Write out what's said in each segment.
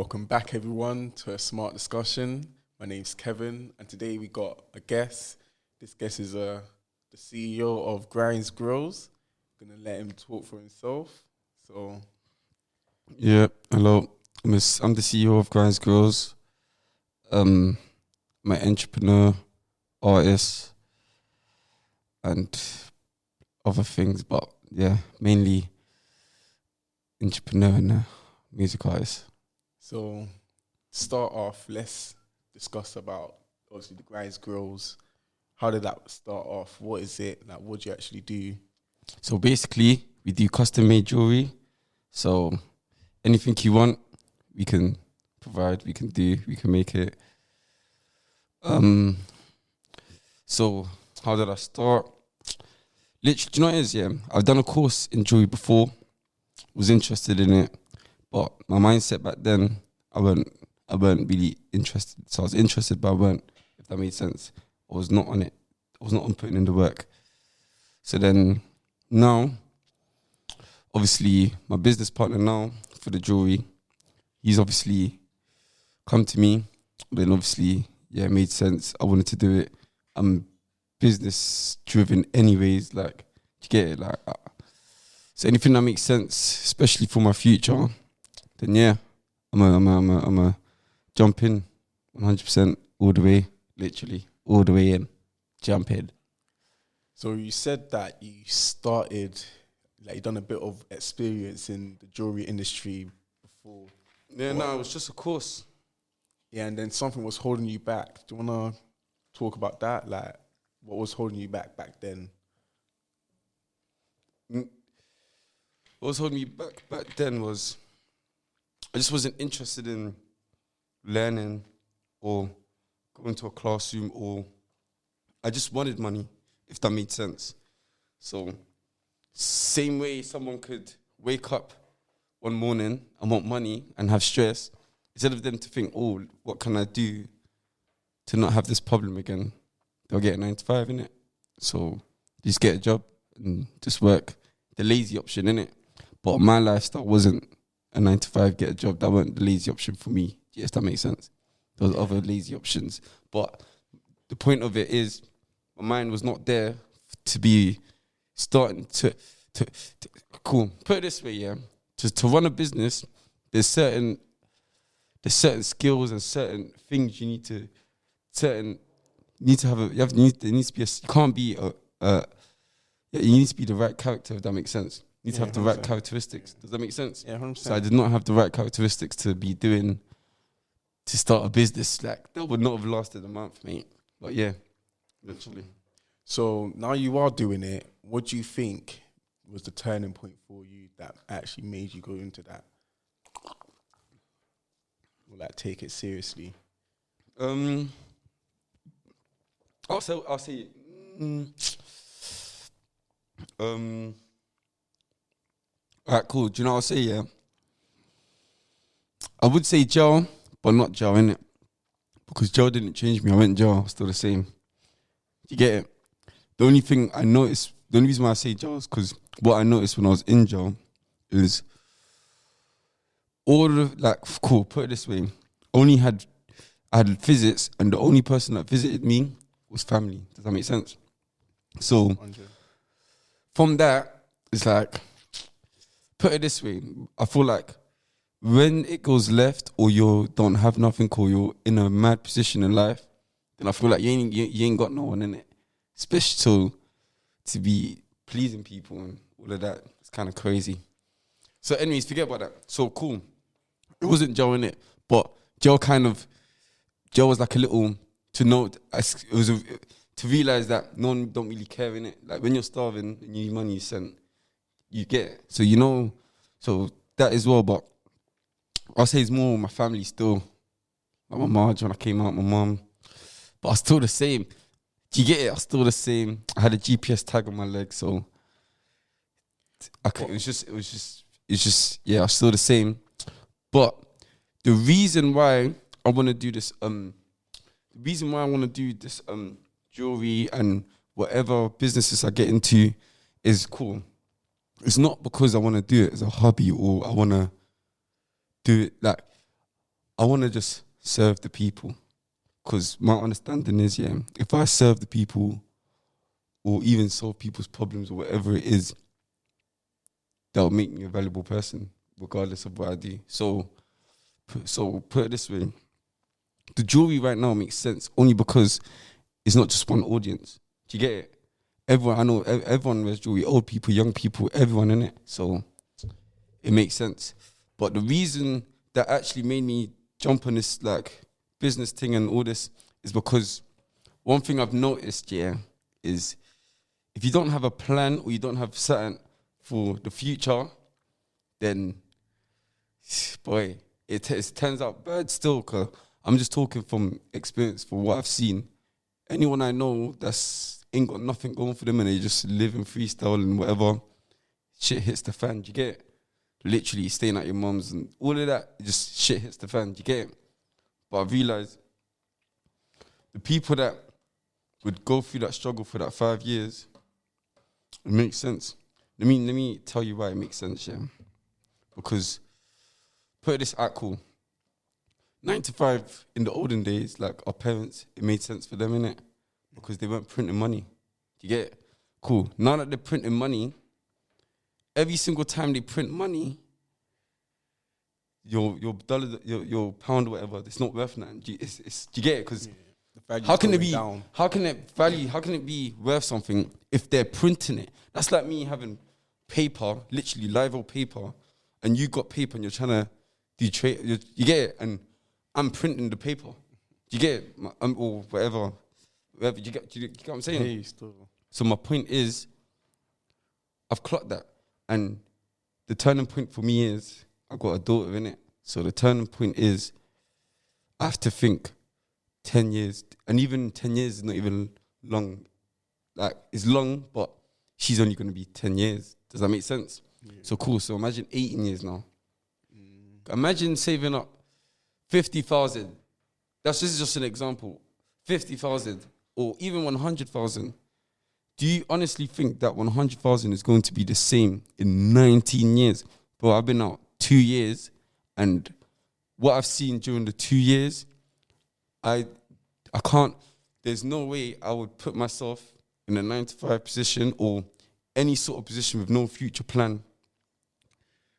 Welcome back, everyone, to a smart discussion. My name's Kevin, and today we got a guest. This guest is uh, the CEO of GrindzGrillz. Gonna let him talk for himself. So, Yeah, hello. Miss I'm, a I'm the CEO of GrindzGrillz. Um, I'm an entrepreneur, artist, and other things, but yeah, mainly entrepreneur and uh, music artist. So start off, let's discuss about obviously the GrindzGrillz. How did that start off? What is it? Like, what do you actually do? So basically, we do custom made jewelry. So anything you want, we can provide, we can do, we can make it. Um. So how did I start? Literally, do you know what it is? Yeah, I've done a course in jewelry before. Was interested in it, but my mindset back then, I weren't, I weren't really interested. So I was interested, but I weren't. If that made sense, I was not on it. I was not on putting in the work. So then now, obviously, my business partner now for the jewelry, he's obviously come to me. Then obviously, yeah, it made sense. I wanted to do it. I'm business driven, anyways. Like, you get it? Like, uh, so anything that makes sense, especially for my future, then yeah, I'm a, I'm a, I'm a, I'm a jump in, 100 percent all the way, literally all the way in, jump in. So you said that you started, like you done a bit of experience in the jewelry industry before. Yeah, no, it was just a course. Yeah, and then something was holding you back. Do you wanna talk about that? Like, what was holding you back back then? What was holding me back back then was I just wasn't interested in learning or going to a classroom or I just wanted money, if that made sense. So same way someone could wake up one morning and want money and have stress, instead of them to think, oh, what can I do to not have this problem again? They'll get a nine to five in it. So just get a job and just work. The lazy option in it. But my lifestyle wasn't a nine to five, get a job. That wasn't the lazy option for me. Yes, that makes sense. There was other lazy options. But the point of it is my mind was not there to be starting to to, to cool. Put it this way, yeah. To to run a business, there's certain there's certain skills and certain things you need to certain need to have a you have need there needs to be a you can't be a, a you need to be the right character if that makes sense. You need to Yeah, have the right 100%. characteristics. Does that make sense? Yeah, hundred So I did not have the right characteristics to be doing to start a business. Like that would not have lasted a month, mate. But yeah, literally. So now you are doing it. What do you think was the turning point for you that actually made you go into that? Or like take it seriously? Um, I'll say, I'll say, mm, um, all right, cool. Do you know what I'll say? Yeah, I would say Joe, but not Joe, innit? Because Joe didn't change me. I went Joe, still the same. You get it? The only thing I noticed, the only reason why I say Joe is because what I noticed when I was in Joe is all of like cool. Put it this way, only had I had visits, and the only person that visited me was family. Does that make sense? So 100. from that, it's like, put it this way, I feel like when it goes left or you don't have nothing or you're in a mad position in life, then I feel like you ain't, you, you ain't got no one in it. Especially to, to be pleasing people and all of that. It's kind of crazy. So anyways, forget about that. So cool. It wasn't Joe in it, but Joe kind of, Joe was like a little, to know, it was a, to realize that no one don't really care in it. Like when you're starving and you need money, you send, you get. it. So you know, so that as well. But I'll say it's more my family still. Like my Marge when I came out, my mom. But I was still the same. Do you get it? I was still the same. I had a GPS tag on my leg, so I could, it was just, it was just, it's just, yeah, I was still the same. But the reason why I want to do this, um, the reason why I want to do this, um, jewelry and whatever businesses I get into is cool. It's not because I want to do it as a hobby or I want to do it like I want to just serve the people. Because my understanding is, yeah, if I serve the people or even solve people's problems or whatever it is, that'll make me a valuable person, regardless of what I do. So, so put it this way: the jewelry right now makes sense only because it's not just one audience. Do you get it? Everyone, I know, ev- everyone wears jewelry. Old people, young people, everyone in it. So it makes sense. But the reason that actually made me jump on this like business thing and all this is because one thing I've noticed, yeah, is if you don't have a plan or you don't have something for the future, then boy, it, it turns out bad still. Cause I'm just talking from experience for what I've seen. Anyone I know that's ain't got nothing going for them and they just live in freestyle and whatever, shit hits the fan. You get it? Literally staying at your mum's and all of that, just shit hits the fan. You get it? But I realized the people that would go through that struggle for that five years, it makes sense. Let me let me tell you why it makes sense, yeah. Because put this at cool. Nine to five in the olden days, like our parents, it made sense for them, innit? Because they weren't printing money. You get it? Cool. Now that they're printing money, every single time they print money, your your dollar, your your pound, whatever, it's not worth nothing. Do you, it's, it's, do you get it? Because value's how can it be? down. How can it value? How can it be worth something if they're printing it? That's like me having paper, literally live or paper, and you got paper and you're trying to do trade. You, you get it, and I'm printing the paper. Do you get it? Um, or whatever, whatever. You get, you, get what I'm saying? Hey, still. So my point is, I've clocked that, and the turning point for me is I've got a daughter in it. So the turning point is I have to think ten years, and even ten years is not even long. Like it's long, but she's only going to be ten years. Does that make sense? So cool. So imagine eighteen years now. Mm. Imagine saving up fifty thousand. That's this is just an example. Fifty thousand or even one hundred thousand. Do you honestly think that one hundred thousand is going to be the same in nineteen years? Bro, I've been out two years, and what I've seen during the two years, I I can't. There's no way I would put myself in a nine to five position or any sort of position with no future plan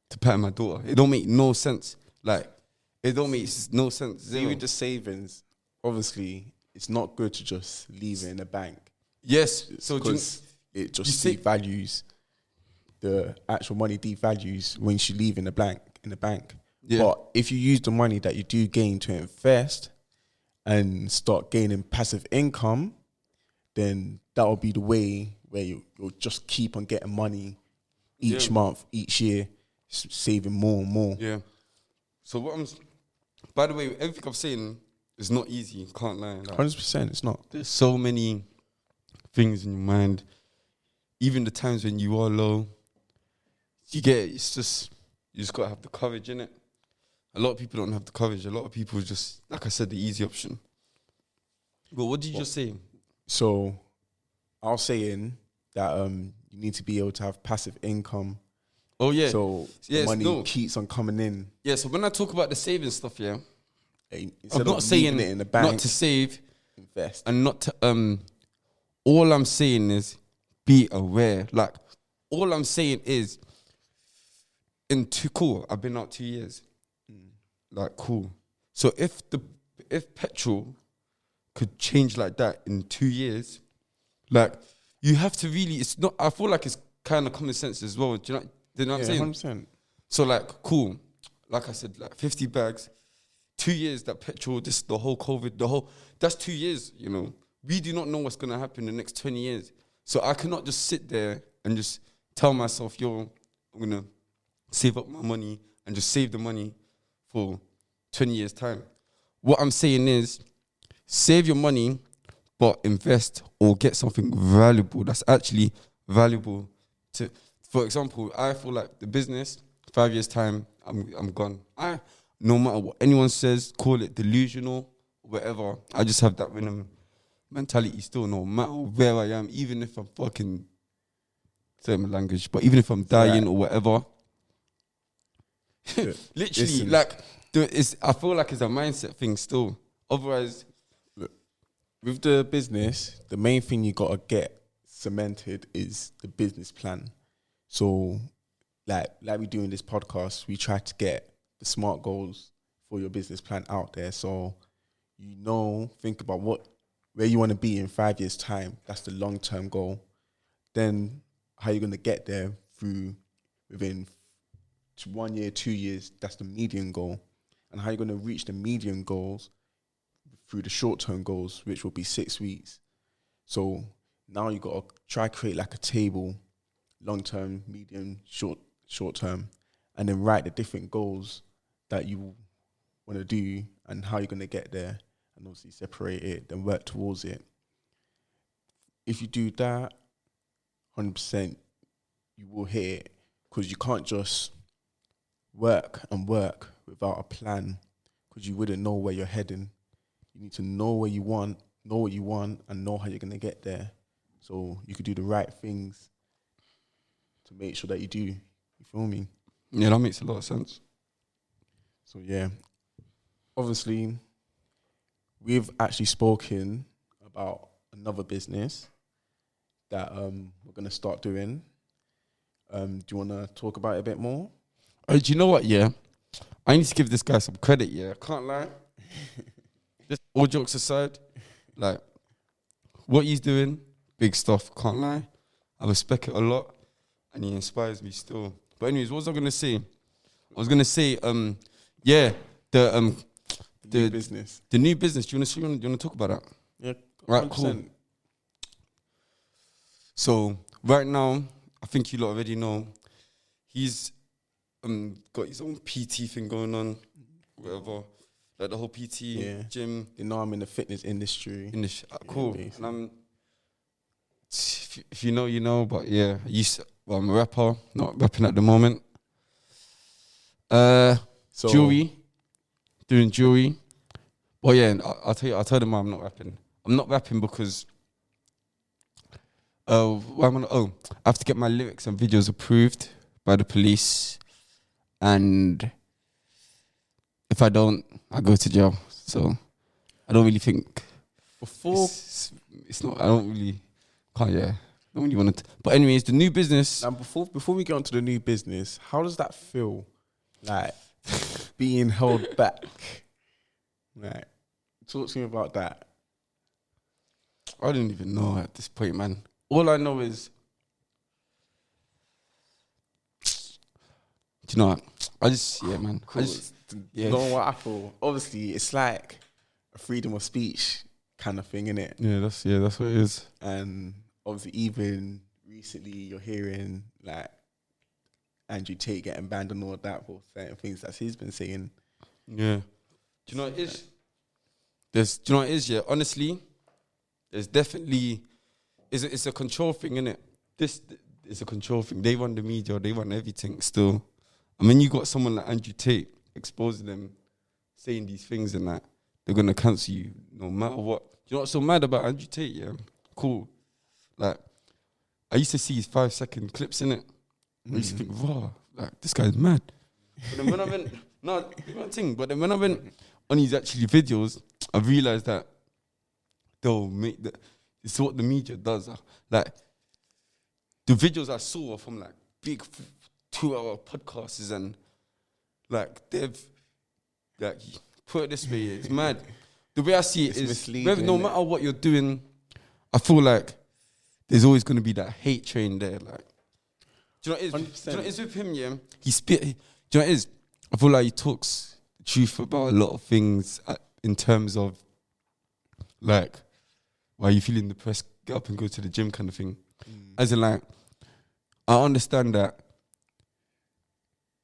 to pay my daughter. It don't make no sense. Like it don't make no sense. Zero. with the savings, obviously, it's not good to just leave it in the bank yes. So because it just devalues the actual money devalues when you leave in the bank in the bank. Yeah. But if you use the money that you do gain to invest and start gaining passive income, then that will be the way where you, you'll just keep on getting money each Yeah. month, each year, saving more and more. Yeah. So what I'm, by the way, everything I'm saying is not easy. You can't lie. Like, Hundred percent, it's not. there's so many things in your mind. Even the times when you are low, you get it, it's just you just gotta have the courage in it. A lot of people don't have the courage. A lot of people just, like I said, the easy option. But what did you just say? So, I was saying that um, you need to be able to have passive income. Oh yeah, So Yes, money no. keeps on coming in. yeah. So when I talk about the saving stuff, yeah, eh, I'm not saying it in the bank, not to save. invest. and not to um all I'm saying is be aware. Like all I'm saying is in two cool, I've been out two years. Like cool. So if the if petrol could change like that in two years, like you have to really it's not I feel like it's kind of common sense as well. Do you know, do you know what I'm saying? hundred percent. So like cool, like I said, like fifty bags, two years that petrol, this the whole COVID, the whole that's two years. You know, we do not know what's gonna happen in the next twenty years. So I cannot just sit there and just tell myself, yo, I'm gonna save up my money and just save the money for twenty years time. What I'm saying is, save your money, but invest or get something valuable that's actually valuable to. For example, I feel like the business five years time, I'm I'm gone. I no matter what anyone says, call it delusional, whatever. I just have that mentality still, no matter where I am, even if I'm fucking same language, but even if I'm dying Right. or whatever. Literally, Listen. like it's, I feel like it's a mindset thing still. Otherwise, look, with the business, the main thing you gotta get cemented is the business plan. So, like like we do in this podcast, we try to get the smart goals for your business plan out there. So you know, think about what where you want to be in five years' time. That's the long term goal. Then how you're gonna get there through within one year, two years. That's the median goal, and how you're gonna reach the median goals through the short term goals, which will be six weeks. So now you got to try create like a table, long term, medium, short short term, and then write the different goals that you want to do and how you're going to get there, and obviously separate it, then work towards it. If you do that, hundred percent, you will hit it because you can't just work and work without a plan because you wouldn't know where you're heading. You need to know where you want, know what you want, and know how you're gonna get there. So you could do the right things to make sure that you do. You feel me? yeah, that makes a lot of sense. So yeah, obviously, we've actually spoken about another business that um, we're gonna start doing. Um, do you want to talk about it a bit more? Oh, do you know what? Yeah, I need to give this guy some credit. Yeah, I can't lie. Just all jokes aside, like what he's doing, big stuff. Can't lie. I respect it a lot, and he inspires me still. But anyways, what was I gonna say? I was gonna say, um, yeah, the um, The The- business. the new business. Do you want to? Do you want to talk about that? Yeah, Right, cool. So right now, I think you lot already know, he's um got his own PT thing going on, whatever, like the whole PT Yeah. gym You know, I'm in the fitness industry. in the sh- uh, cool. basically. and I'm, if you- if you know, you know. But yeah, I used to, well, I'm a rapper, not rapping at the moment. Uh, So jewelry, doing jewelry. Well, yeah, and I, I'll tell you, I told him I'm not rapping. I'm not rapping because. Uh, why am I not, oh, I have to get my lyrics and videos approved by the police, and if I don't, I go to jail. So I don't really think before it's, it's not. I don't really can't. Yeah, I don't really want to. But anyways, the new business. Now, before before we get on to the new business, how does that feel? Like being held back. Right. talk to me about that. I don't even know at this point, man. All I know is, do you know what? I just, yeah, man. I just, yeah. know what I feel? Obviously, it's like a freedom of speech kind of thing, innit? yeah, that's yeah, that's what it is. And obviously, even recently, you're hearing like Andrew Tate getting banned and all that for certain things that he's been saying. Yeah. Do you know what it is? There's, do you know what it is? Yeah, honestly, there's definitely, it's a, it's a control thing, innit? This is a control thing. They run the media, they run everything still. I mean, you got someone like Andrew Tate exposing them, saying these things and that, they're gonna cancel you no matter what. You know what's so mad about Andrew Tate? Yeah, cool. Like, I used to see his five second clips in it. I used to think, raw, like this guy's mad. But then when I went, no, one thing. But then when I went on his actually videos, I realized that they'll make the. It's what the media does. uh, Like the videos I saw are from like big two-hour podcasts and like they've like put it this way, it's mad. The way I see it It's is, misleading, whether- no innit? matter what you're doing, I feel like there's always going to be that hate train there. Like, do you know what it is? Do you know what it is with him? Yeah, he spit. He, do you know what it is? I feel like he talks truth about a lot of things uh, in terms of like, why you feeling depressed? Get up and go to the gym, kind of thing. As in, like, I understand that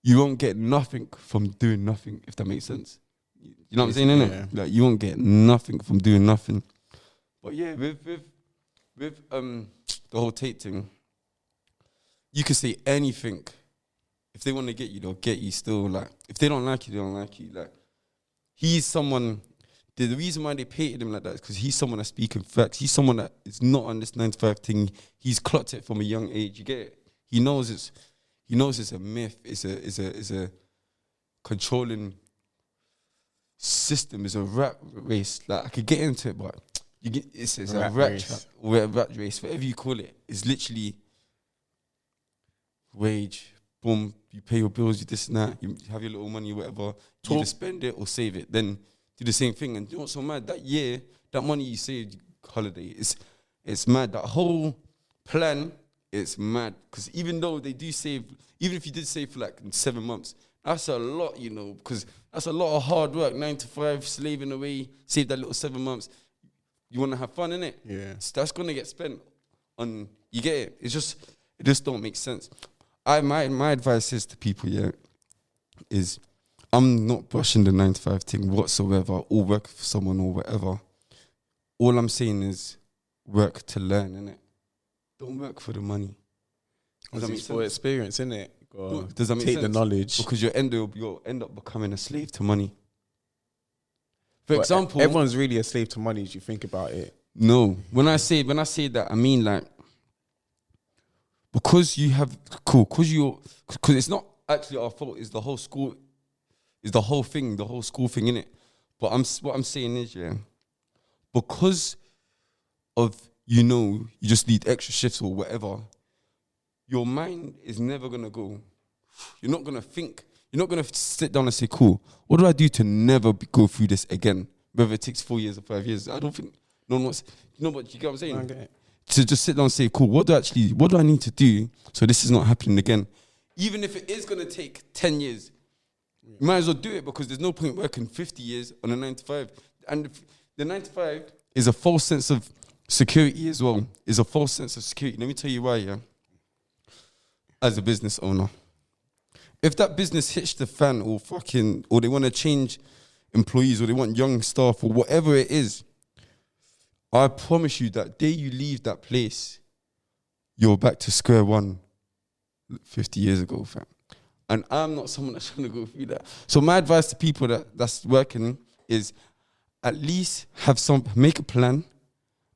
you won't get nothing from doing nothing, if that makes sense. You know what I'm saying, innit? Yeah. Like, you won't get nothing from doing nothing. But yeah, with with with um the whole Tate thing, you can say anything. If they want to get you, they'll get you still. Like, if they don't like you, they don't like you. Like, he's someone. The, the reason why they painted him like that is because he's someone that's speaking facts. He's someone that is not on this nine to five thing. He's clocked it from a young age. You get it? He knows it's he knows it's a myth. It's a it's a it's a controlling system is a rat race. Like I could get into it, but you get it's, it's Rat a rat race. trap or a rat race, whatever you call it. It's literally wage. Boom, you pay your bills, you this and that. You have your little money, whatever. You either spend it or save it. Then do the same thing. And you know what's so mad? That year, that money you saved, holiday, it's it's mad. That whole plan, it's mad. Because even though they do save, even if you did save for like seven months, that's a lot, you know. Because that's a lot of hard work, nine to five, slaving away, save that little seven months. You want to have fun, innit? Yeah. So that's gonna get spent on. You get it? It's just it just don't make sense. I my my advice is to people, yeah, is I'm not brushing the nine to five thing whatsoever, or work for someone or whatever. All I'm saying is work to learn, innit? Don't work for the money. Does that make it's for sense? experience, isn't it? Does that make take the knowledge. Because you end up you'll end up becoming a slave to money. For But example, everyone's really a slave to money. If you think about it, No, when I say when I say that, I mean like because you have cool, because you because it's not actually our fault. Is the whole school, is the whole thing, the whole school thing in it. But I'm what I'm saying is yeah, because of you know you just need extra shifts or whatever. Your mind is never gonna go. You're not gonna think. You're not gonna sit down and say, "Cool, what do I do to never be, go through this again?" Whether it takes four years or five years, I don't think no one wants. You know what? You get what I'm saying? To just sit down and say, cool, what do I actually, what do I need to do so this is not happening again? Even if it is going to take 10 years, you might as well do it because there's no point working 50 years on a 9 to 5. And the 9 to 5 is a false sense of security as well, is a false sense of security. Let me tell you why, yeah. As a business owner, if that business hits the fan or fucking, or they want to change employees or they want young staff or whatever it is, I promise you that day you leave that place, you're back to square one 50 years ago, fam. And I'm not someone that's trying to go through that. So my advice to people that that's working is at least have some make a plan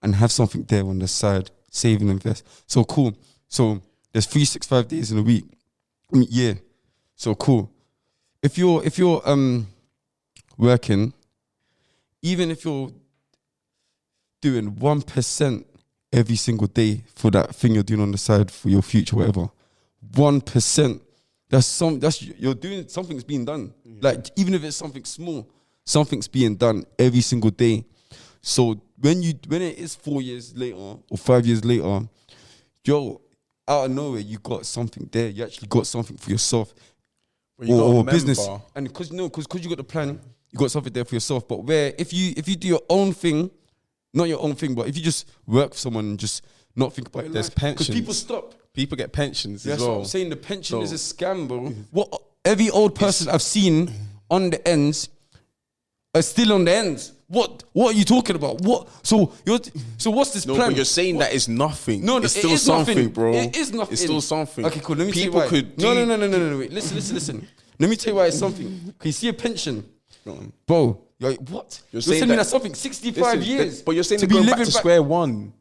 and have something there on the side, save and invest. So cool. So there's 365 days in a week. I mean, yeah. So cool. If you're if you're um working, even if you're doing one percent every single day for that thing you're doing on the side for your future, whatever. One percent. That's some. That's you're doing something's being done. Like even if it's something small, something's being done every single day. So when you when it is four years later or five years later, yo, out of nowhere you got something there. You actually got something for yourself you or, or business. And because no, because you got the plan, you got something there for yourself. But where if you if you do your own thing, not your own thing, but if you just work for someone and just not think about your There's life, because people stop. People get pensions That's as well. what I'm saying. The pension So- is a scam, bro. What every old person I've seen on the ends are still on the ends. What what are you talking about? What so you're so what's this No, plan? but you're saying that it's nothing. no, no, it's still is something, nothing. bro. It is nothing. It's still something. Okay, cool. Let me People tell you why. could. no, no, no, no, no, no, no. Wait, listen, listen, listen. Let me tell you why it's something. Can you see a pension, bro? You're what? You're saying that- that's something. Sixty-five Listen, years. they- but you're saying to they're going back to square one.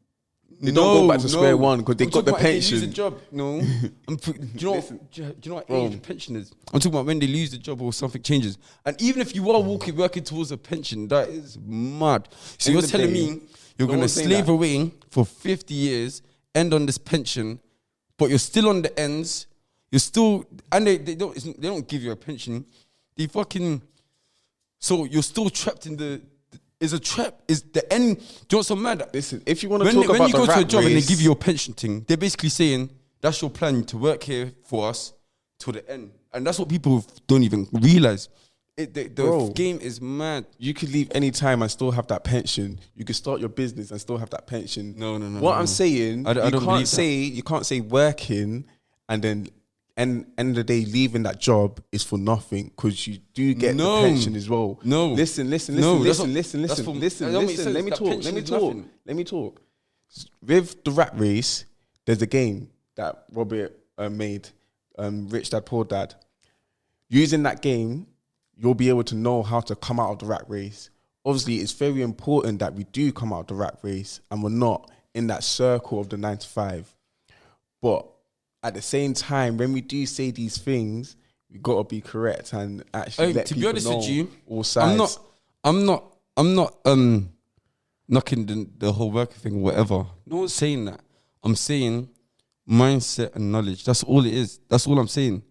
They no, don't go back to no. square one because they I'm got the if they lose pension. a job. No, I'm, do you know? Listen. do, you, know what age pension is? I'm talking about when they lose the job or something changes. And even if you are walking working towards a pension, that is mad. So you're telling day, me you're no going to slave that. away for 50 years, end on this pension, but you're still on the ends. You're still, and they, they don't they don't give you a pension. They fucking so you're still trapped in the. Is a trap. Is the end? Do you want some mad? Listen, if you want to when, talk when about you the go to a job and they give you a pension thing, they're basically saying that's your plan to work here for us till the end, and that's what people don't even realize. It, the the Bro. game is mad. you could leave any time and still have that pension. You could start your business and still have that pension. No, no, no, What no, I'm no. saying, I d- I you don't can't say you can't say working and then end end of the day leaving that job is for nothing because you do get No. the pension as well. No. listen, listen, No, listen, that's listen, listen, listen, for- listen, that don't make listen. Let me talk. Let me talk. Let me talk. With the rat race, there's a game that Robert uh, made, um, Rich Dad Poor Dad. Using that game, you'll be able to know how to come out of the rat race. Obviously, it's very important that we do come out of the rat race and we're not in that circle of the nine to five. But at the same time, when we do say these things, we gotta be correct and actually Hey, let to be honest know with you, all sides. I'm not. I'm not. I'm not um knocking the, the whole worker thing or whatever. No one's saying that. I'm saying mindset and knowledge. That's all it is. That's all I'm saying.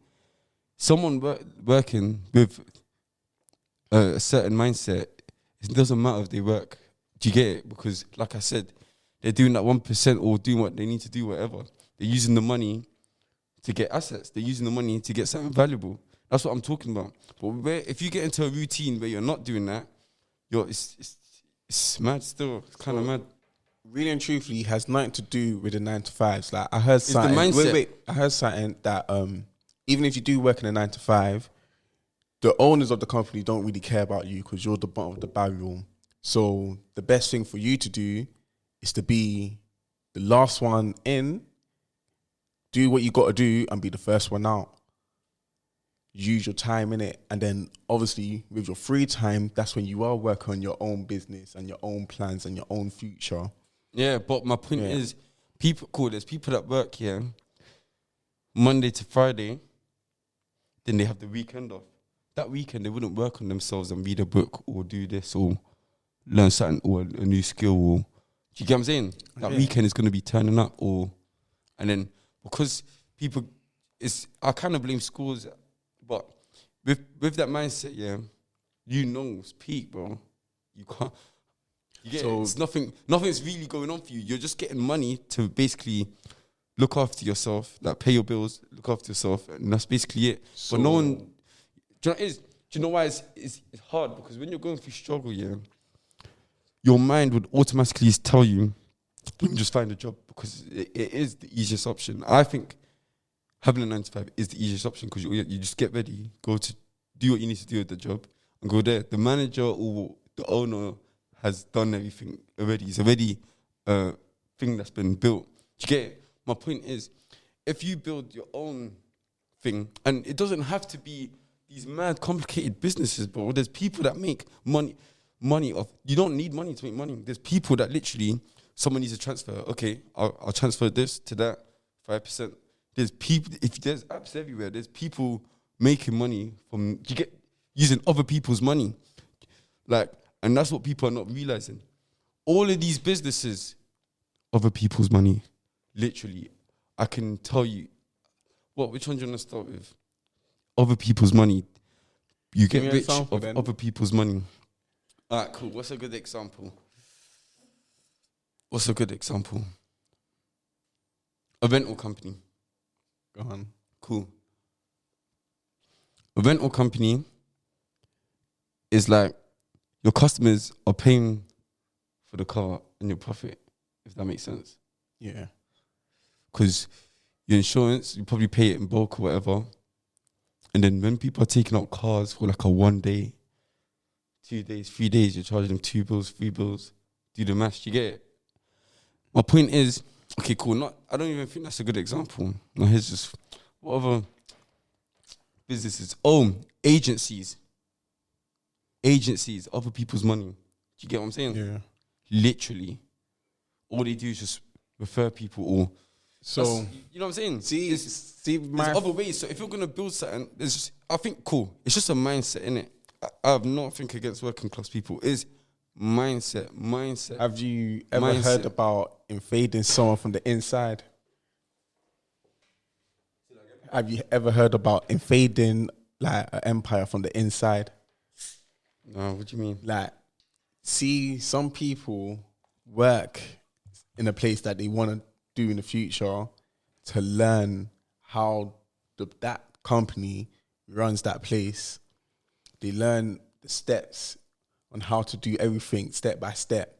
Someone wor- working with a certain mindset, it doesn't matter if they work. Do you get it? Because, like I said, they're doing that one percent or doing what they need to do, whatever. They're using the money to get assets. They're using the money to get something valuable. That's what I'm talking about. But where, if you get into a routine where you're not doing that, you're it's it's, it's mad still. It's kind of mad. really and truthfully has nothing to do with the nine to fives. Like I heard the something. mindset. Wait, wait. I heard something that um, even if you do work in a nine to five, the owners of the company don't really care about you because you're the bottom of the barrel. So the best thing for you to do is to be the last one in, do what you got to do, and be the first one out. Use your time in it, and then obviously with your free time, that's when you are working on your own business and your own plans and your own future. Yeah, but my point Yeah. is, people cool. There's people that work here Monday to Friday. Then they have the weekend off. That weekend they wouldn't work on themselves and read a book or do this or learn something or a new skill. Or do you get what I'm saying? That Yeah. weekend is going to be turning up or, and then because people, it's I kind of blame schools, but with with that mindset, yeah, you know it's peak, bro. You can't. You get So- it? It's nothing. Nothing's really going on for you. You're just getting money to basically look after yourself, like pay your bills, look after yourself, and that's basically it. but no one. Do you know is? Do you know why it's, it's, it's hard? Because when you're going through struggle, yeah, your mind would automatically tell you, "Let just find a job," because it, it is the easiest option. I think having a nine to five is the easiest option because you you just get ready, go to do what you need to do at the job, and go there. The manager or the owner has done everything already. It's already a thing that's been built. Do you get it? My point is, if you build your own thing, and it doesn't have to be these mad complicated businesses, bro. There's people that make money, money off. You don't need money to make money. There's people that literally someone needs to transfer. Okay, I'll, I'll transfer this to that five percent. There's people. If there's apps everywhere, there's people making money from you get using other people's money, like, and that's what people are not realizing. All of these businesses, other people's money, literally. I can tell you. What? Which one do you want to start with? Other people's money. You get rich of then. other people's money. All right, cool. What's a good example? What's a good example? A rental company. Go on. Cool. A rental company is like your customers are paying for the car and your profit, if that makes sense. Yeah. Because your insurance, you probably pay it in bulk or whatever. And then when people are taking out cars for like a one day, two days, three days, you're charging them two bills, three bills. Do the math, you get it? My point is, okay, cool. Not, I don't even think that's a good example. No, here's just what other businesses? Oh, agencies. Agencies, other people's money. Do you get what I'm saying? Yeah. Literally, all they do is just refer people or So that's- you know what I'm saying? see, There's- see there's my other ways. So if you're gonna build something, there's just I think cool. It's just a mindset in it. I, I have nothing against working class people. It's mindset, mindset. Have you ever Mindset. heard about invading someone from the inside? Have you ever heard about invading like an empire from the inside? no, what do you mean? Like, see, some people work in a place that they want to do in the future to learn how the, that company runs that place. They learn the steps on how to do everything step by step.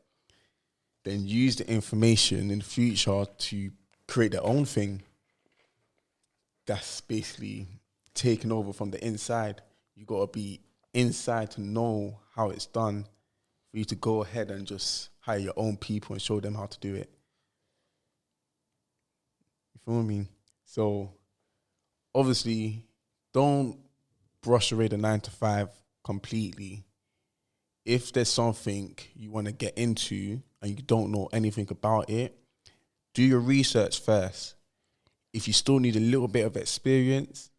Then use the information in the future to create their own thing. That's basically taking over from the inside. You gotta be inside to know how it's done for you to go ahead and just hire your own people and show them how to do it. You feel me? So obviously don't brush away the nine to five completely. If there's something you want to get into and you don't know anything about it, do your research first. If you still need a little bit of experience,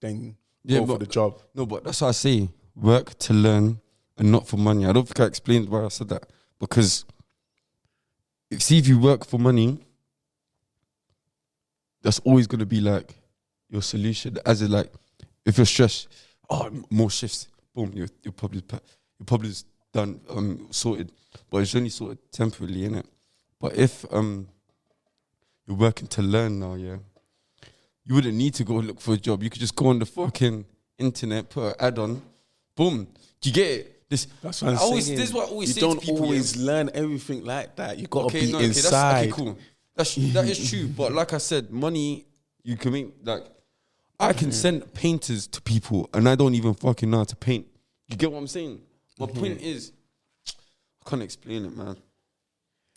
then Yeah, go for the job. No, but that's what I say. Work to learn and not for money. I don't think I explained why I said that because if see if you work for money, that's always gonna be like your solution. As in like if you're stressed, oh more shifts, boom, you're you're probably you're probably s- done um sorted, but it's only sorted temporarily, innit? But if um you're working to learn now, yeah, you wouldn't need to go look for a job. You could just go on the fucking internet, put an ad on, boom. Do you get it? This That's what I'm always, saying. This is what I always you say don't to people. yeah. always learn everything like that. You gotta be no, okay, inside. That's, okay, cool. That's that is true. But like I said, money you can make like I can send painters to people and I don't even fucking know how to paint. You get what I'm saying? My mm-hmm. point is, I can't explain it, man.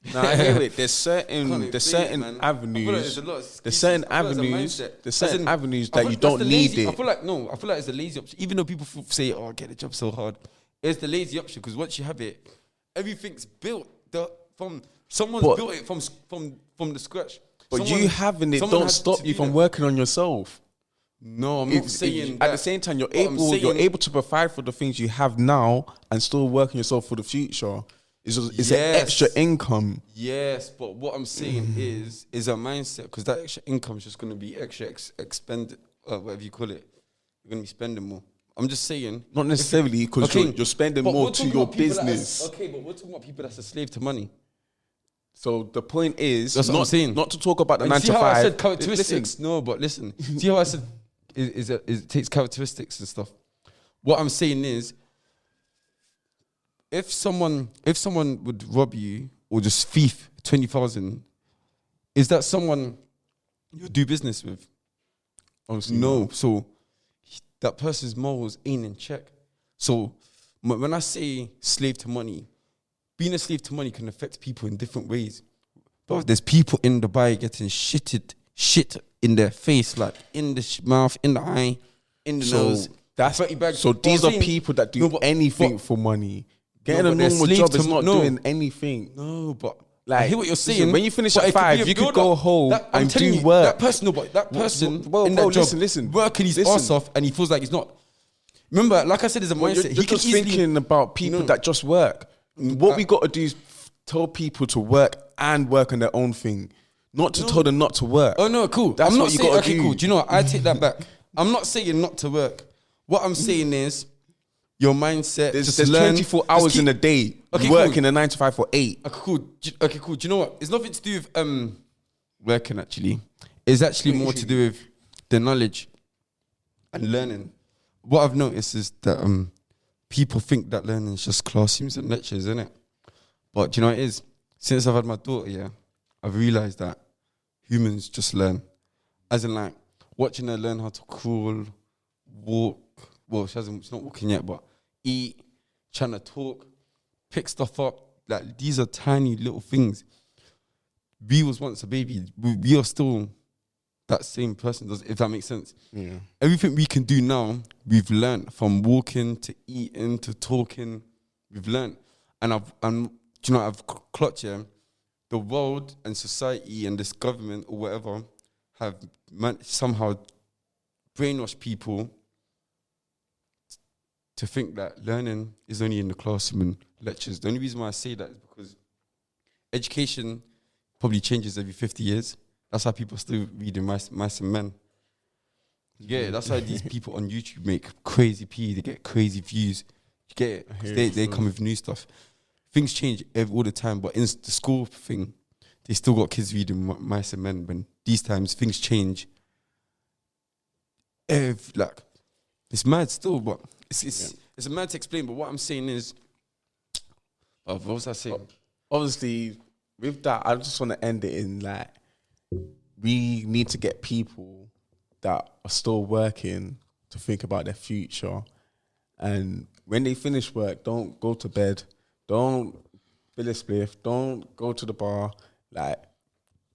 No, I hear it. There's certain there's it, certain. I like avenues. there's a There's certain I feel like it's a avenues. There's certain in, avenues that you don't need lazy- I feel like no, I feel like it's the lazy option. Even though people f- say, "Oh, get the job so hard," it's the lazy option because once you have it, everything's built the, from someone's But- built it from from from the scratch. But Someone- you having it don't stop you from that. working on yourself. No, I'm If- not saying at that. the same time, you're What able you're able to provide for the things you have now and still working yourself for the future. It's just, it's an extra income. Yes, but what I'm saying is is a mindset because that extra income is just going to be extra ex- expended, uh, whatever you call it. You're going to be spending more. I'm just saying. Not necessarily because Okay, you're, you're spending more to your about people that business. okay, but we're talking about people that's a slave to money. So the point is That's what not, I'm saying. not to talk about the And nine to how five. I said Listen. No, but listen. See how I said is, is, a, is it takes characteristics and stuff. What I'm saying is, if someone if someone would rob you or just thief twenty thousand, is that someone you do business with? Obviously No. not. So that person's morals ain't in check. So m- when I say slave to money, being a slave to money can affect people in different ways. But there's people in Dubai getting shitted shit in their face, like in the sh- mouth, in the eye, in the So nose. that's 30 bags. so. But These I'm are saying- people that do No, but- anything but- for money. Getting but a they're normal slaves job to is mo- not no. doing anything. No, but Like, I hear what you're listen, saying. when you finish but at it could be five, a you could go home I'm and telling do you, work. That person, no, but that person bro, in that job, listen, listen. working his Listen. ass off, and he feels like he's not. Remember, like I said, there's a Well, mindset. you're, you're can just easily, thinking about people No. that just work. What we uh, got to do is tell people to work and work on their own thing, not to tell them not to work. Oh no, cool. That's I'm not what you saying. gotta okay, do. cool. Do you know what? I take that back. I'm not saying not to work. What I'm saying is your mindset. There's, just there's learn, 24 just hours keep- in a day. Okay, work cool. in a nine to five for eight. Okay, cool. Do- Okay, cool. Do you know what? It's nothing to do with um working actually. It's actually more to do with the knowledge and learning. What I've noticed is that um people think that learning is just classrooms and lectures, isn't it? But do you know what it is? Since I've had my daughter, yeah, I've realized that humans just learn. As in like watching her learn how to crawl, walk. Well, she hasn't she's not walking yet, but eat, trying to talk, pick stuff up. Like these are tiny little things. We was once a baby. We, we are still that same person. Does if that makes sense? Yeah. Everything we can do now, we've learned from walking to eating to talking. We've learned, and I've and do you know I've cl- clocked here. The world and society and this government or whatever have man- somehow brainwashed people to think that learning is only in the classroom and lectures. The only reason why I say that is because education probably changes every 50 years. That's how people still reading Mice, Mice and Men. Yeah, that's why these people on YouTube make crazy P. They get crazy views. You get it? They, they come with new stuff. Things change every, all the time, but in the school thing, they still got kids reading Mi- Mice and Men. When these times things change, ev- like it's mad still, but it's it's it's mad to explain. But what I'm saying is, oh, what was I saying? Obviously, with that, I just want to end it in like we need to get people that are still working to think about their future, and when they finish work, don't go to bed, don't fill a spliff, don't go to the bar, like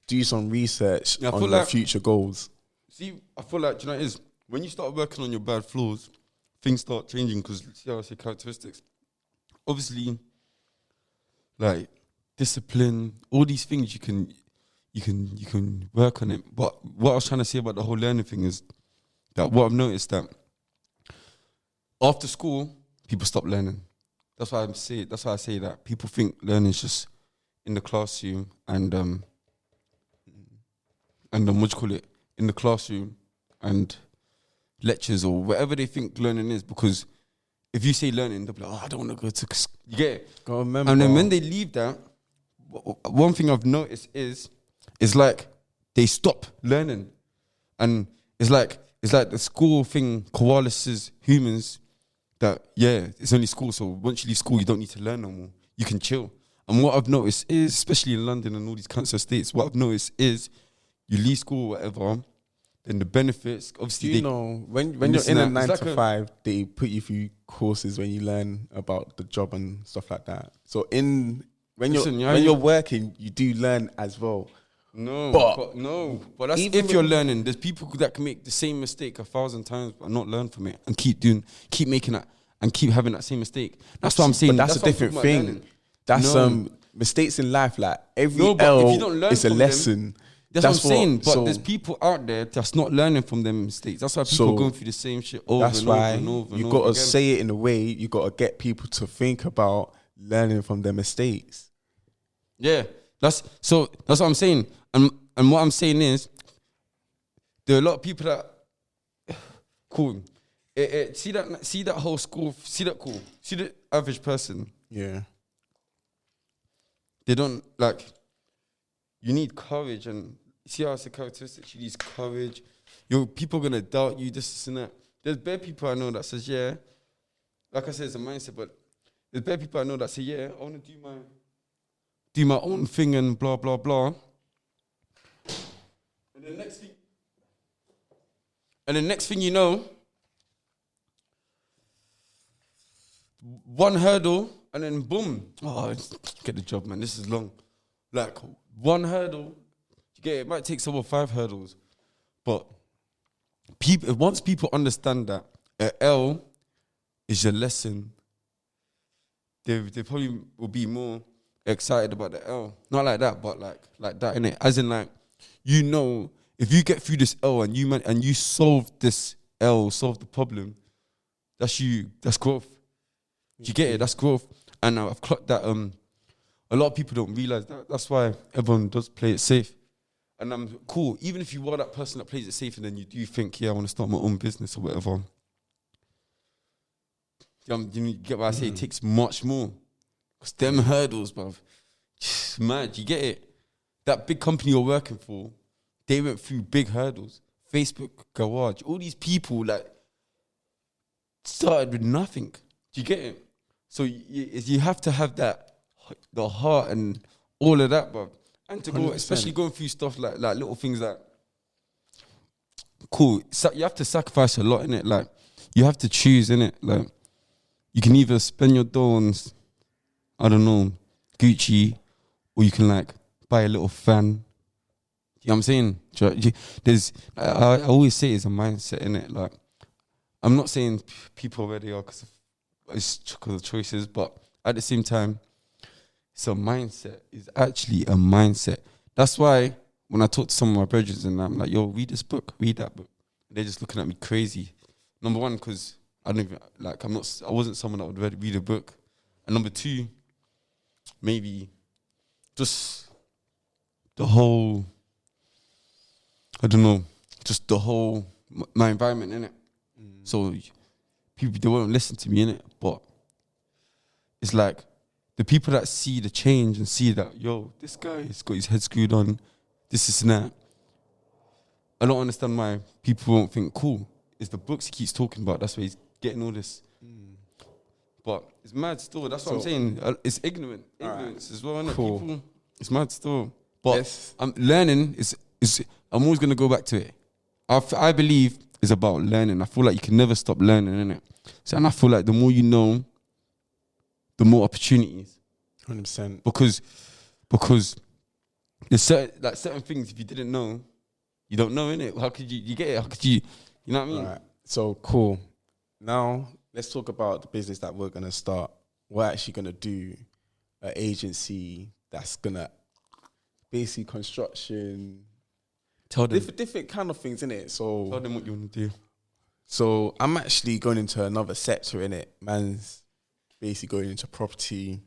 do some research Yeah, on their like- future goals. See, I feel like do you know what it is when you start working on your bad flaws, things start changing because see how I say characteristics. Obviously, like discipline, all these things you can, you can, you can work on it. But what I was trying to say about the whole learning thing is that what I've noticed that after school, people stop learning. That's why I'm say that's why I say that people think learning is just in the classroom and um and um, what you call it? In the classroom and lectures or whatever they think learning is because if you say learning they'll be like oh I don't want to go to s-" you get it? Remember. and then when they leave that one thing I've noticed is it's like they stop learning. And it's like it's like the school thing koalas humans that yeah it's only school so once you leave school you don't need to learn no more you can chill and what I've noticed is especially in London and all these cancer states what I've noticed is you leave school or whatever then the benefits Do obviously you they, know when when you're in a nine like to a- five, they put you through courses when you learn about the job and stuff like that. So in when Listen, you're when you- you're working, you do learn as well. no But- but, no but that's if you're learning there's people that can make the same mistake a thousand times but not learn from it and keep doing keep making that and keep having that same mistake that's what I'm saying But that's, a different thing. That's No. um mistakes in life. Like every No, L if you don't learn is a from them, lesson. That's, what I'm saying. But so there's people out there that's not learning from their mistakes. That's why people So, are going through the same shit over that's and why over and over. you gotta say it in a way. You got to get people to think about learning from their mistakes. Yeah, that's so. That's what I'm saying. And and what I'm saying is, there are a lot of people that cool. Eh, eh, see that see that whole school. See that cool. See the average person. Yeah. They don't like. You need courage, and see how it's a characteristic. You need courage. Your people gonna doubt you. This, this and that. There's bad people I know that says yeah. Like I said, it's a mindset, but there's bad people I know that say yeah. I want to do my do my own thing and blah blah blah. And the next thing, and the next thing you know, one hurdle and then boom. Oh, get the job, man. This is long. Like one hurdle, you get it. it might take someone five hurdles, but people once people understand that a L is your lesson, they they probably will be more excited about the L. Not like that, but like like that in it. As in like, you know, if you get through this L and you man and you solve this L, solve the problem, that's you. That's growth. Do you get it? That's growth. And I've clocked that. Um, a lot of people don't realize that. That's why everyone does play it safe. And I'm cool. Even if you are that person that plays it safe, and then you do think, yeah, I want to start my own business or whatever. Um, you get what I say? It takes much more. Cause them hurdles, bruv. Mad. You get it? That big company you're working for, they went through big hurdles. Facebook, Garage, all these people like started with nothing. Do you get it? So you, you have to have that, the heart and all of that, bruv. And to go, 100%. especially going through stuff like like little things like, cool. So you have to sacrifice a lot in it. Like you have to choose in it. Like you can either spend your dough on, I don't know, Gucci, or you can like buy a little fan. You know what I'm saying? Do you- you- There's, I, I always say it's a mindset in it. Like, I'm not saying people where they are because it's because of choices, but at the same time, it's a mindset. It's actually a mindset. That's why when I talk to some of my brothers and I'm like, yo, read this book, read that book. They're just looking at me crazy. Number one, because I don't even, like, I'm not, I wasn't someone that would read, read a book. And number two, maybe just the whole, I don't know, just the whole, my environment in it. Mm. So people, they won't listen to me in it. But it's like the people that see the change and see that, yo, this guy has got his head screwed on, this is and that. I don't understand why people won't think, cool, it's the books he keeps talking about. That's why he's getting all this. But it's mad still. That's what I'm saying. Uh, It's ignorant. Ignorance as well, innit? Cool. People, it's mad still. But Yes. I'm learning is is I'm always gonna go back to it. I, f- I believe it's about learning. I feel like you can never stop learning, innit? So and I feel like the more you know, the more opportunities. Hundred percent. Because because there's certain like certain things if you didn't know, you don't know, innit? How could you you get it? How could you you know what I mean? Right. So cool. Now let's talk about the business that we're gonna start. We're actually gonna do an agency that's gonna basically construction, Tell them different different kind of things in it. tell So them what you wanna do. so I'm actually going into another sector in it. Man's basically going into property,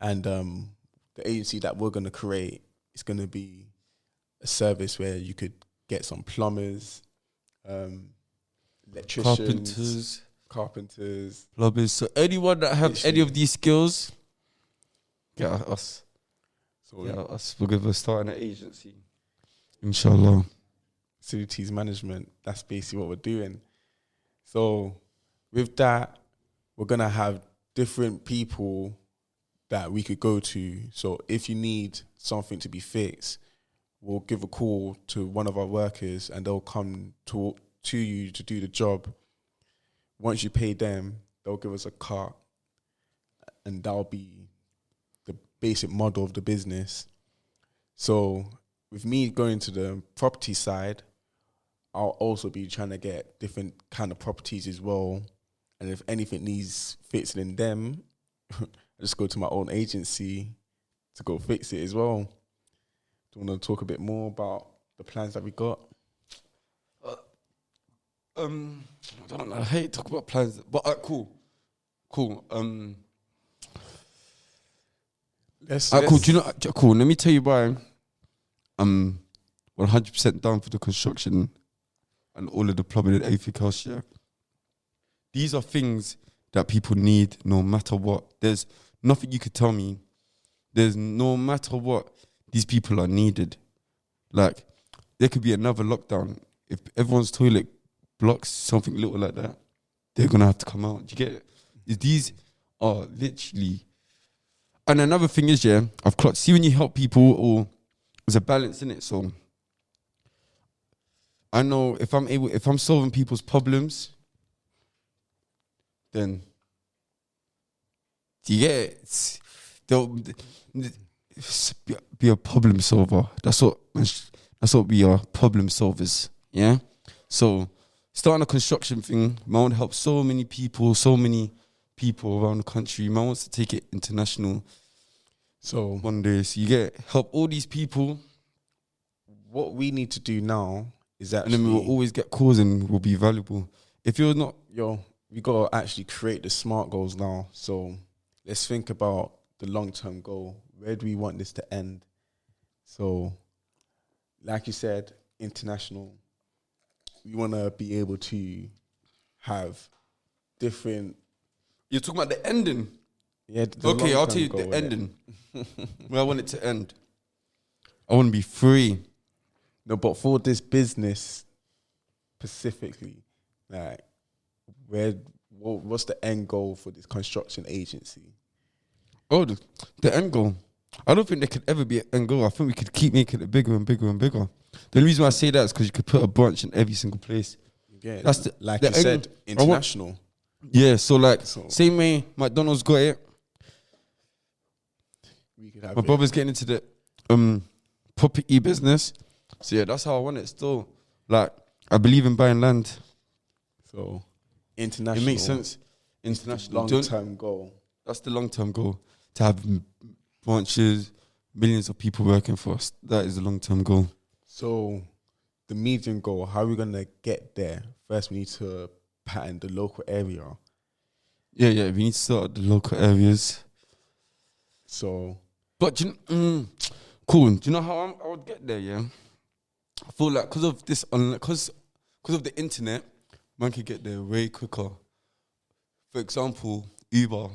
and um, the agency that we're gonna create is gonna be a service where you could get some plumbers, um, electricians, Carpenters, carpenters. plumbers. So anyone that have any of these skills, get us. So Get us. We're gonna start an agency. Inshallah. facilities management. That's basically what we're doing. So with that, we're gonna have different people that we could go to. So if you need something to be fixed, we'll give a call to one of our workers and they'll come to to you to do the job. Once you pay them, they'll give us a car and that'll be the basic model of the business. So with me going to the property side, I'll also be trying to get different kind of properties as well. And if anything needs fixing in them, I just go to my own agency to go fix it as well. Do you want to talk a bit more about the plans that we got? Um, I don't know. I hate to talk about plans, but uh, cool, cool. Um, Let's, uh, cool. Do you know? uh, Cool. Let me tell you why. I'm 100 percent down for the construction and all of the plumbing and everything else. Yeah. These are things that people need, no matter what. There's nothing you could tell me. There's no matter what these people are needed. Like there could be another lockdown if everyone's toilet blocks something little like that. They're gonna have to come out. Do you get it? These are literally. And another thing is, yeah, I've clocked. See when you help people, or there's a balance in it. So I know if I'm able, if I'm solving people's problems, then it? They'll be- a problem solver. That's what that's what we are, problem solvers. Yeah. So starting a construction thing, man want to help so many people, so many people around the country. Man wants to take it international So one day. So you get help all these people, what we need to do now is that, and then we will always get calls and will be valuable. If you're not, yo, we gotta actually create the smart goals now. So let's think about the long term goal. Where do we want this to end? So, like you said, international. We want to be able to have different. you're talking about the ending. Yeah. okay, I'll tell you the ending. Where I want it to end. I want to be free. No, but for this business specifically, like, where what, what's the end goal for this construction agency? Oh, the, the end goal. I don't think there could ever be an end goal. I think we could keep making it bigger and bigger and bigger. The only reason I say that is because you could put a branch in every single place. Yeah, That's the- like the you end- said, I want- international. Yeah, so like So- same way McDonald's got it. We could have My it. brother's getting into the um property business. So yeah, that's how I want it. Still, like I believe in buying land. so international. It makes sense. International. long term goal. That's the long term goal to have branches, millions of people working for us. That is the long term goal. So the medium goal. How are we gonna get there? First, we need to pattern the local area. Yeah, yeah. We need to start at the local areas. So But do you, mm, cool. Do you know how I'm, I would get there? Yeah, I feel like because of this, because because of the internet, man could get there way quicker. For example, Uber.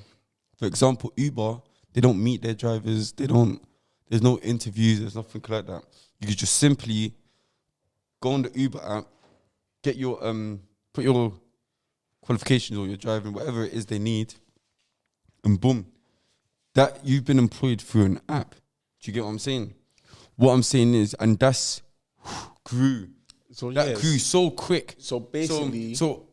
For example, Uber, they don't meet their drivers. They don't. There's no interviews. There's nothing like that. You could just simply go on the Uber app, get your um, put your qualifications or your driving, whatever it is they need, and boom, that you've been employed through an app. Do you get what I'm saying? What I'm saying is, and that's grew. so That yes. grew so quick. So So, basically, so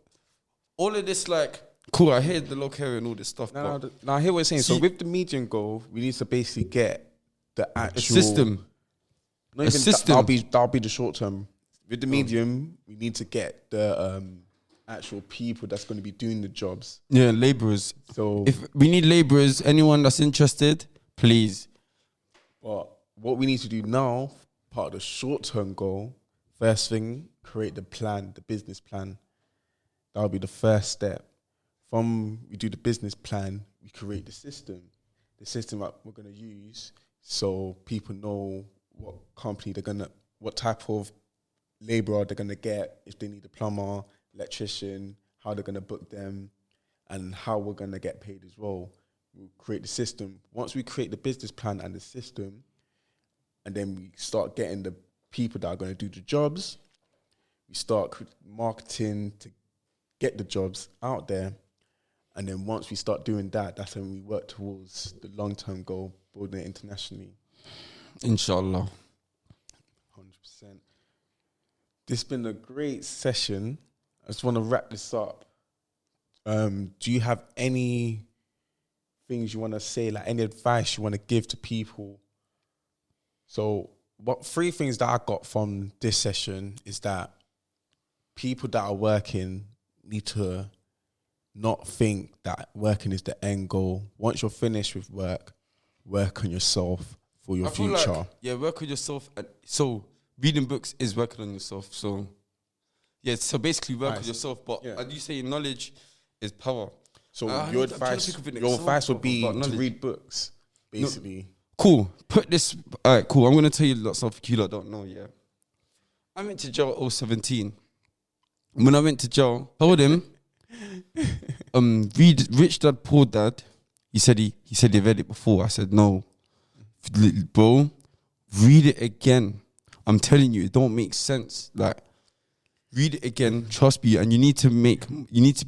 all of this, like, cool. I hear the local area and all this stuff, now, but now I hear what you're saying. so with the medium goal, we need to basically get the actual system. Not A even system. That, will be that'll be the short term. With the medium, we need to get the um, actual people that's going to be doing the jobs. Yeah, laborers. So, If we need laborers, anyone that's interested, please. but what we need to do now, part of the short term goal, first thing, create the plan, the business plan. That'll be the first step. From we do the business plan, we create the system, the system that we're gonna use, so people know what company they're gonna, what type of labourer they're gonna get if they need a plumber, electrician, how they're gonna book them, and how we're gonna get paid as well. We'll create the system. Once we create the business plan and the system, and then we start getting the people that are going to do the jobs. We start marketing to get the jobs out there, and then once we start doing that, that's when we work towards the long term goal, building it internationally. Inshallah. Hundred percent. This has been a great session. I just want to wrap this up. Um, do you have any things you want to say, like any advice you want to give to people? So, what three things that I got from this session is that people that are working need to not think that working is the end goal. Once you're finished with work, work on yourself for your I future. like, yeah, work on yourself. And so reading books is working on yourself. So yeah, so basically work Nice. yourself. But Yeah. as you say, knowledge is power. So Uh, your I'm trying to advice, think of an your advice would be about to knowledge. read books, basically. Cool. Put this. All right. Cool. I'm gonna tell you lots of you lot don't know. Yeah. I went to jail at 017. When I went to jail, told him, um, read Rich Dad Poor Dad. He said he he said he read it before. I said no, bro. Read it again. I'm telling you, it don't make sense. Like, read it again. Trust me, and you need to make. You need to.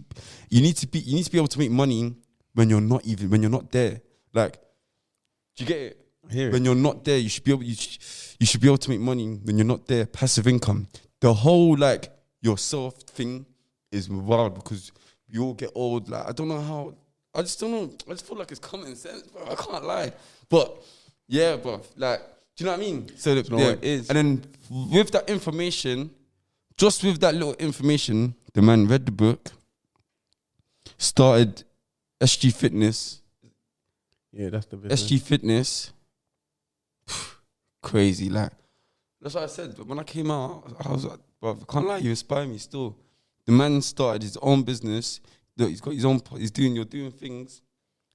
You need to be. You need to be able to make money when you're not even when you're not there. Like, do you get it? I hear when you're not there, you should be able you, sh- you should be able to make money when you're not there. Passive income. The whole like yourself thing is wild because you all get old. Like I don't know how. I just don't know. I just feel like it's common sense, bro. I can't lie. But yeah, bro. Like, do you know what I mean? So you know yeah, it is? And then with that information, just with that little information, the man read the book, started SG Fitness, Yeah, that's the business. SG Fitness, crazy. Like that's what I said. But when I came out, I was like, bro, I can't lie, you inspire me still. The man started his own business. He's got his own. He's doing. You're doing things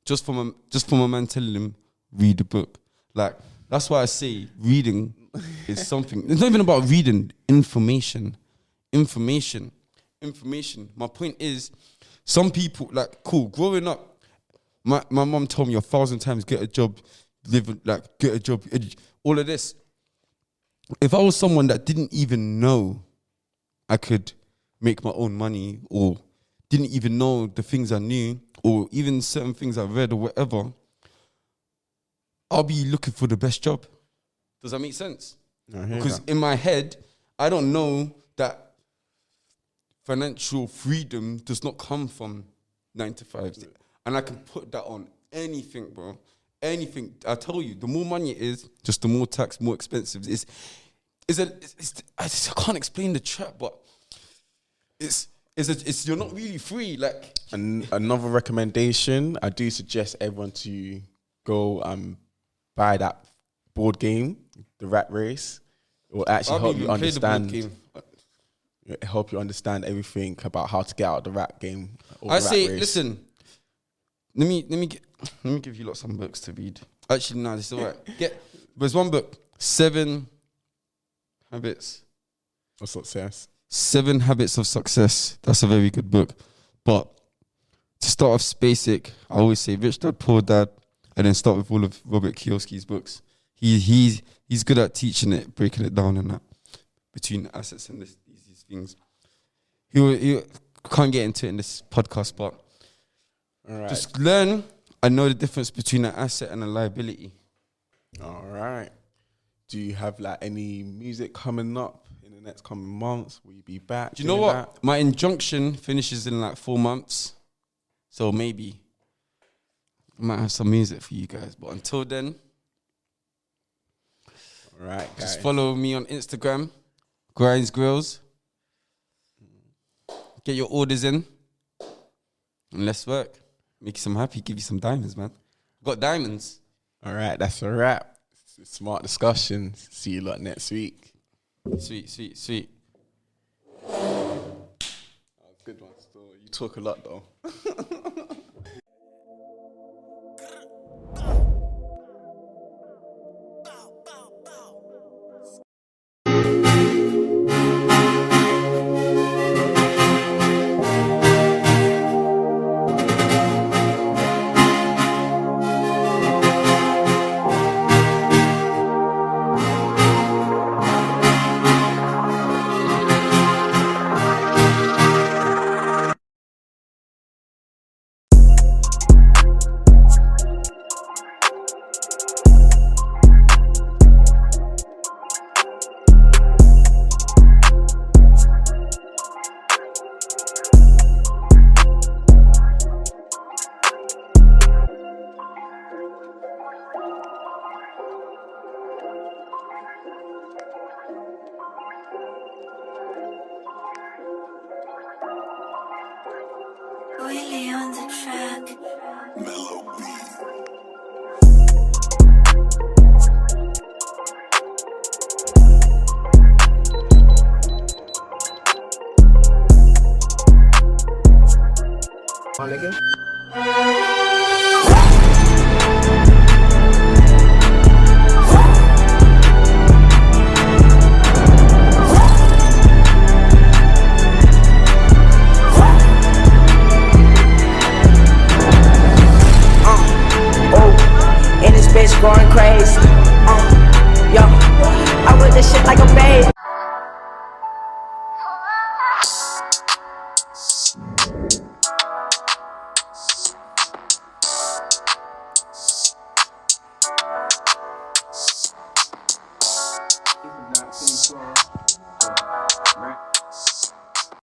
just from a just from a man telling him read the book. Like that's why I say reading is something. It's not even about reading. Information, information, information. My point is, some people like cool. Growing up, my my mom told me a thousand times get a job, live like get a job, all of this. If I was someone that didn't even know I could make my own money or didn't even know the things I knew or even certain things I read or whatever, I'll be looking for the best job. Does that make sense? Because that. in my head, I don't know that financial freedom does not come from nine to five. And I can put that on anything, bro. Anything. I tell you, the more money it is, just the more tax, more expensive. It's, it's a, it's, it's, I, just, I can't explain the trap, but it's, it's, a, it's, you're not really free. Like, An- another recommendation, I do suggest everyone to go and buy that board game, the Rat Race. It will actually I've help you even the board understand. Help you understand everything about how to get out of the rat game. or I say, listen. Let me let me get, let me give you lots some books to read. Actually, no, this is all right. Get there's one book, Seven Habits. of success. Seven Habits of Success. That's a very good book. But to start off basic, I always say Rich Dad Poor Dad, and then start with all of Robert Kiyosaki's books. He he's he's good at teaching it, breaking it down, and that between assets and this, things. He can't get into it in this podcast, but All right. just learn and know the difference between an asset and a liability. All right. Do you have like any music coming up in the next coming months? Will you be back? Do you know what? My injunction finishes in like four months, so maybe I might have some music for you guys. But until then. All right, guys. just follow me on Instagram, GrindzGrillz. Get your orders in, and let's work. Make you some happy. Give you some diamonds, man. Got diamonds. All right, that's a wrap. Smart discussion. See you lot next week. Sweet, sweet, sweet. Good one. Still, you talk a lot though.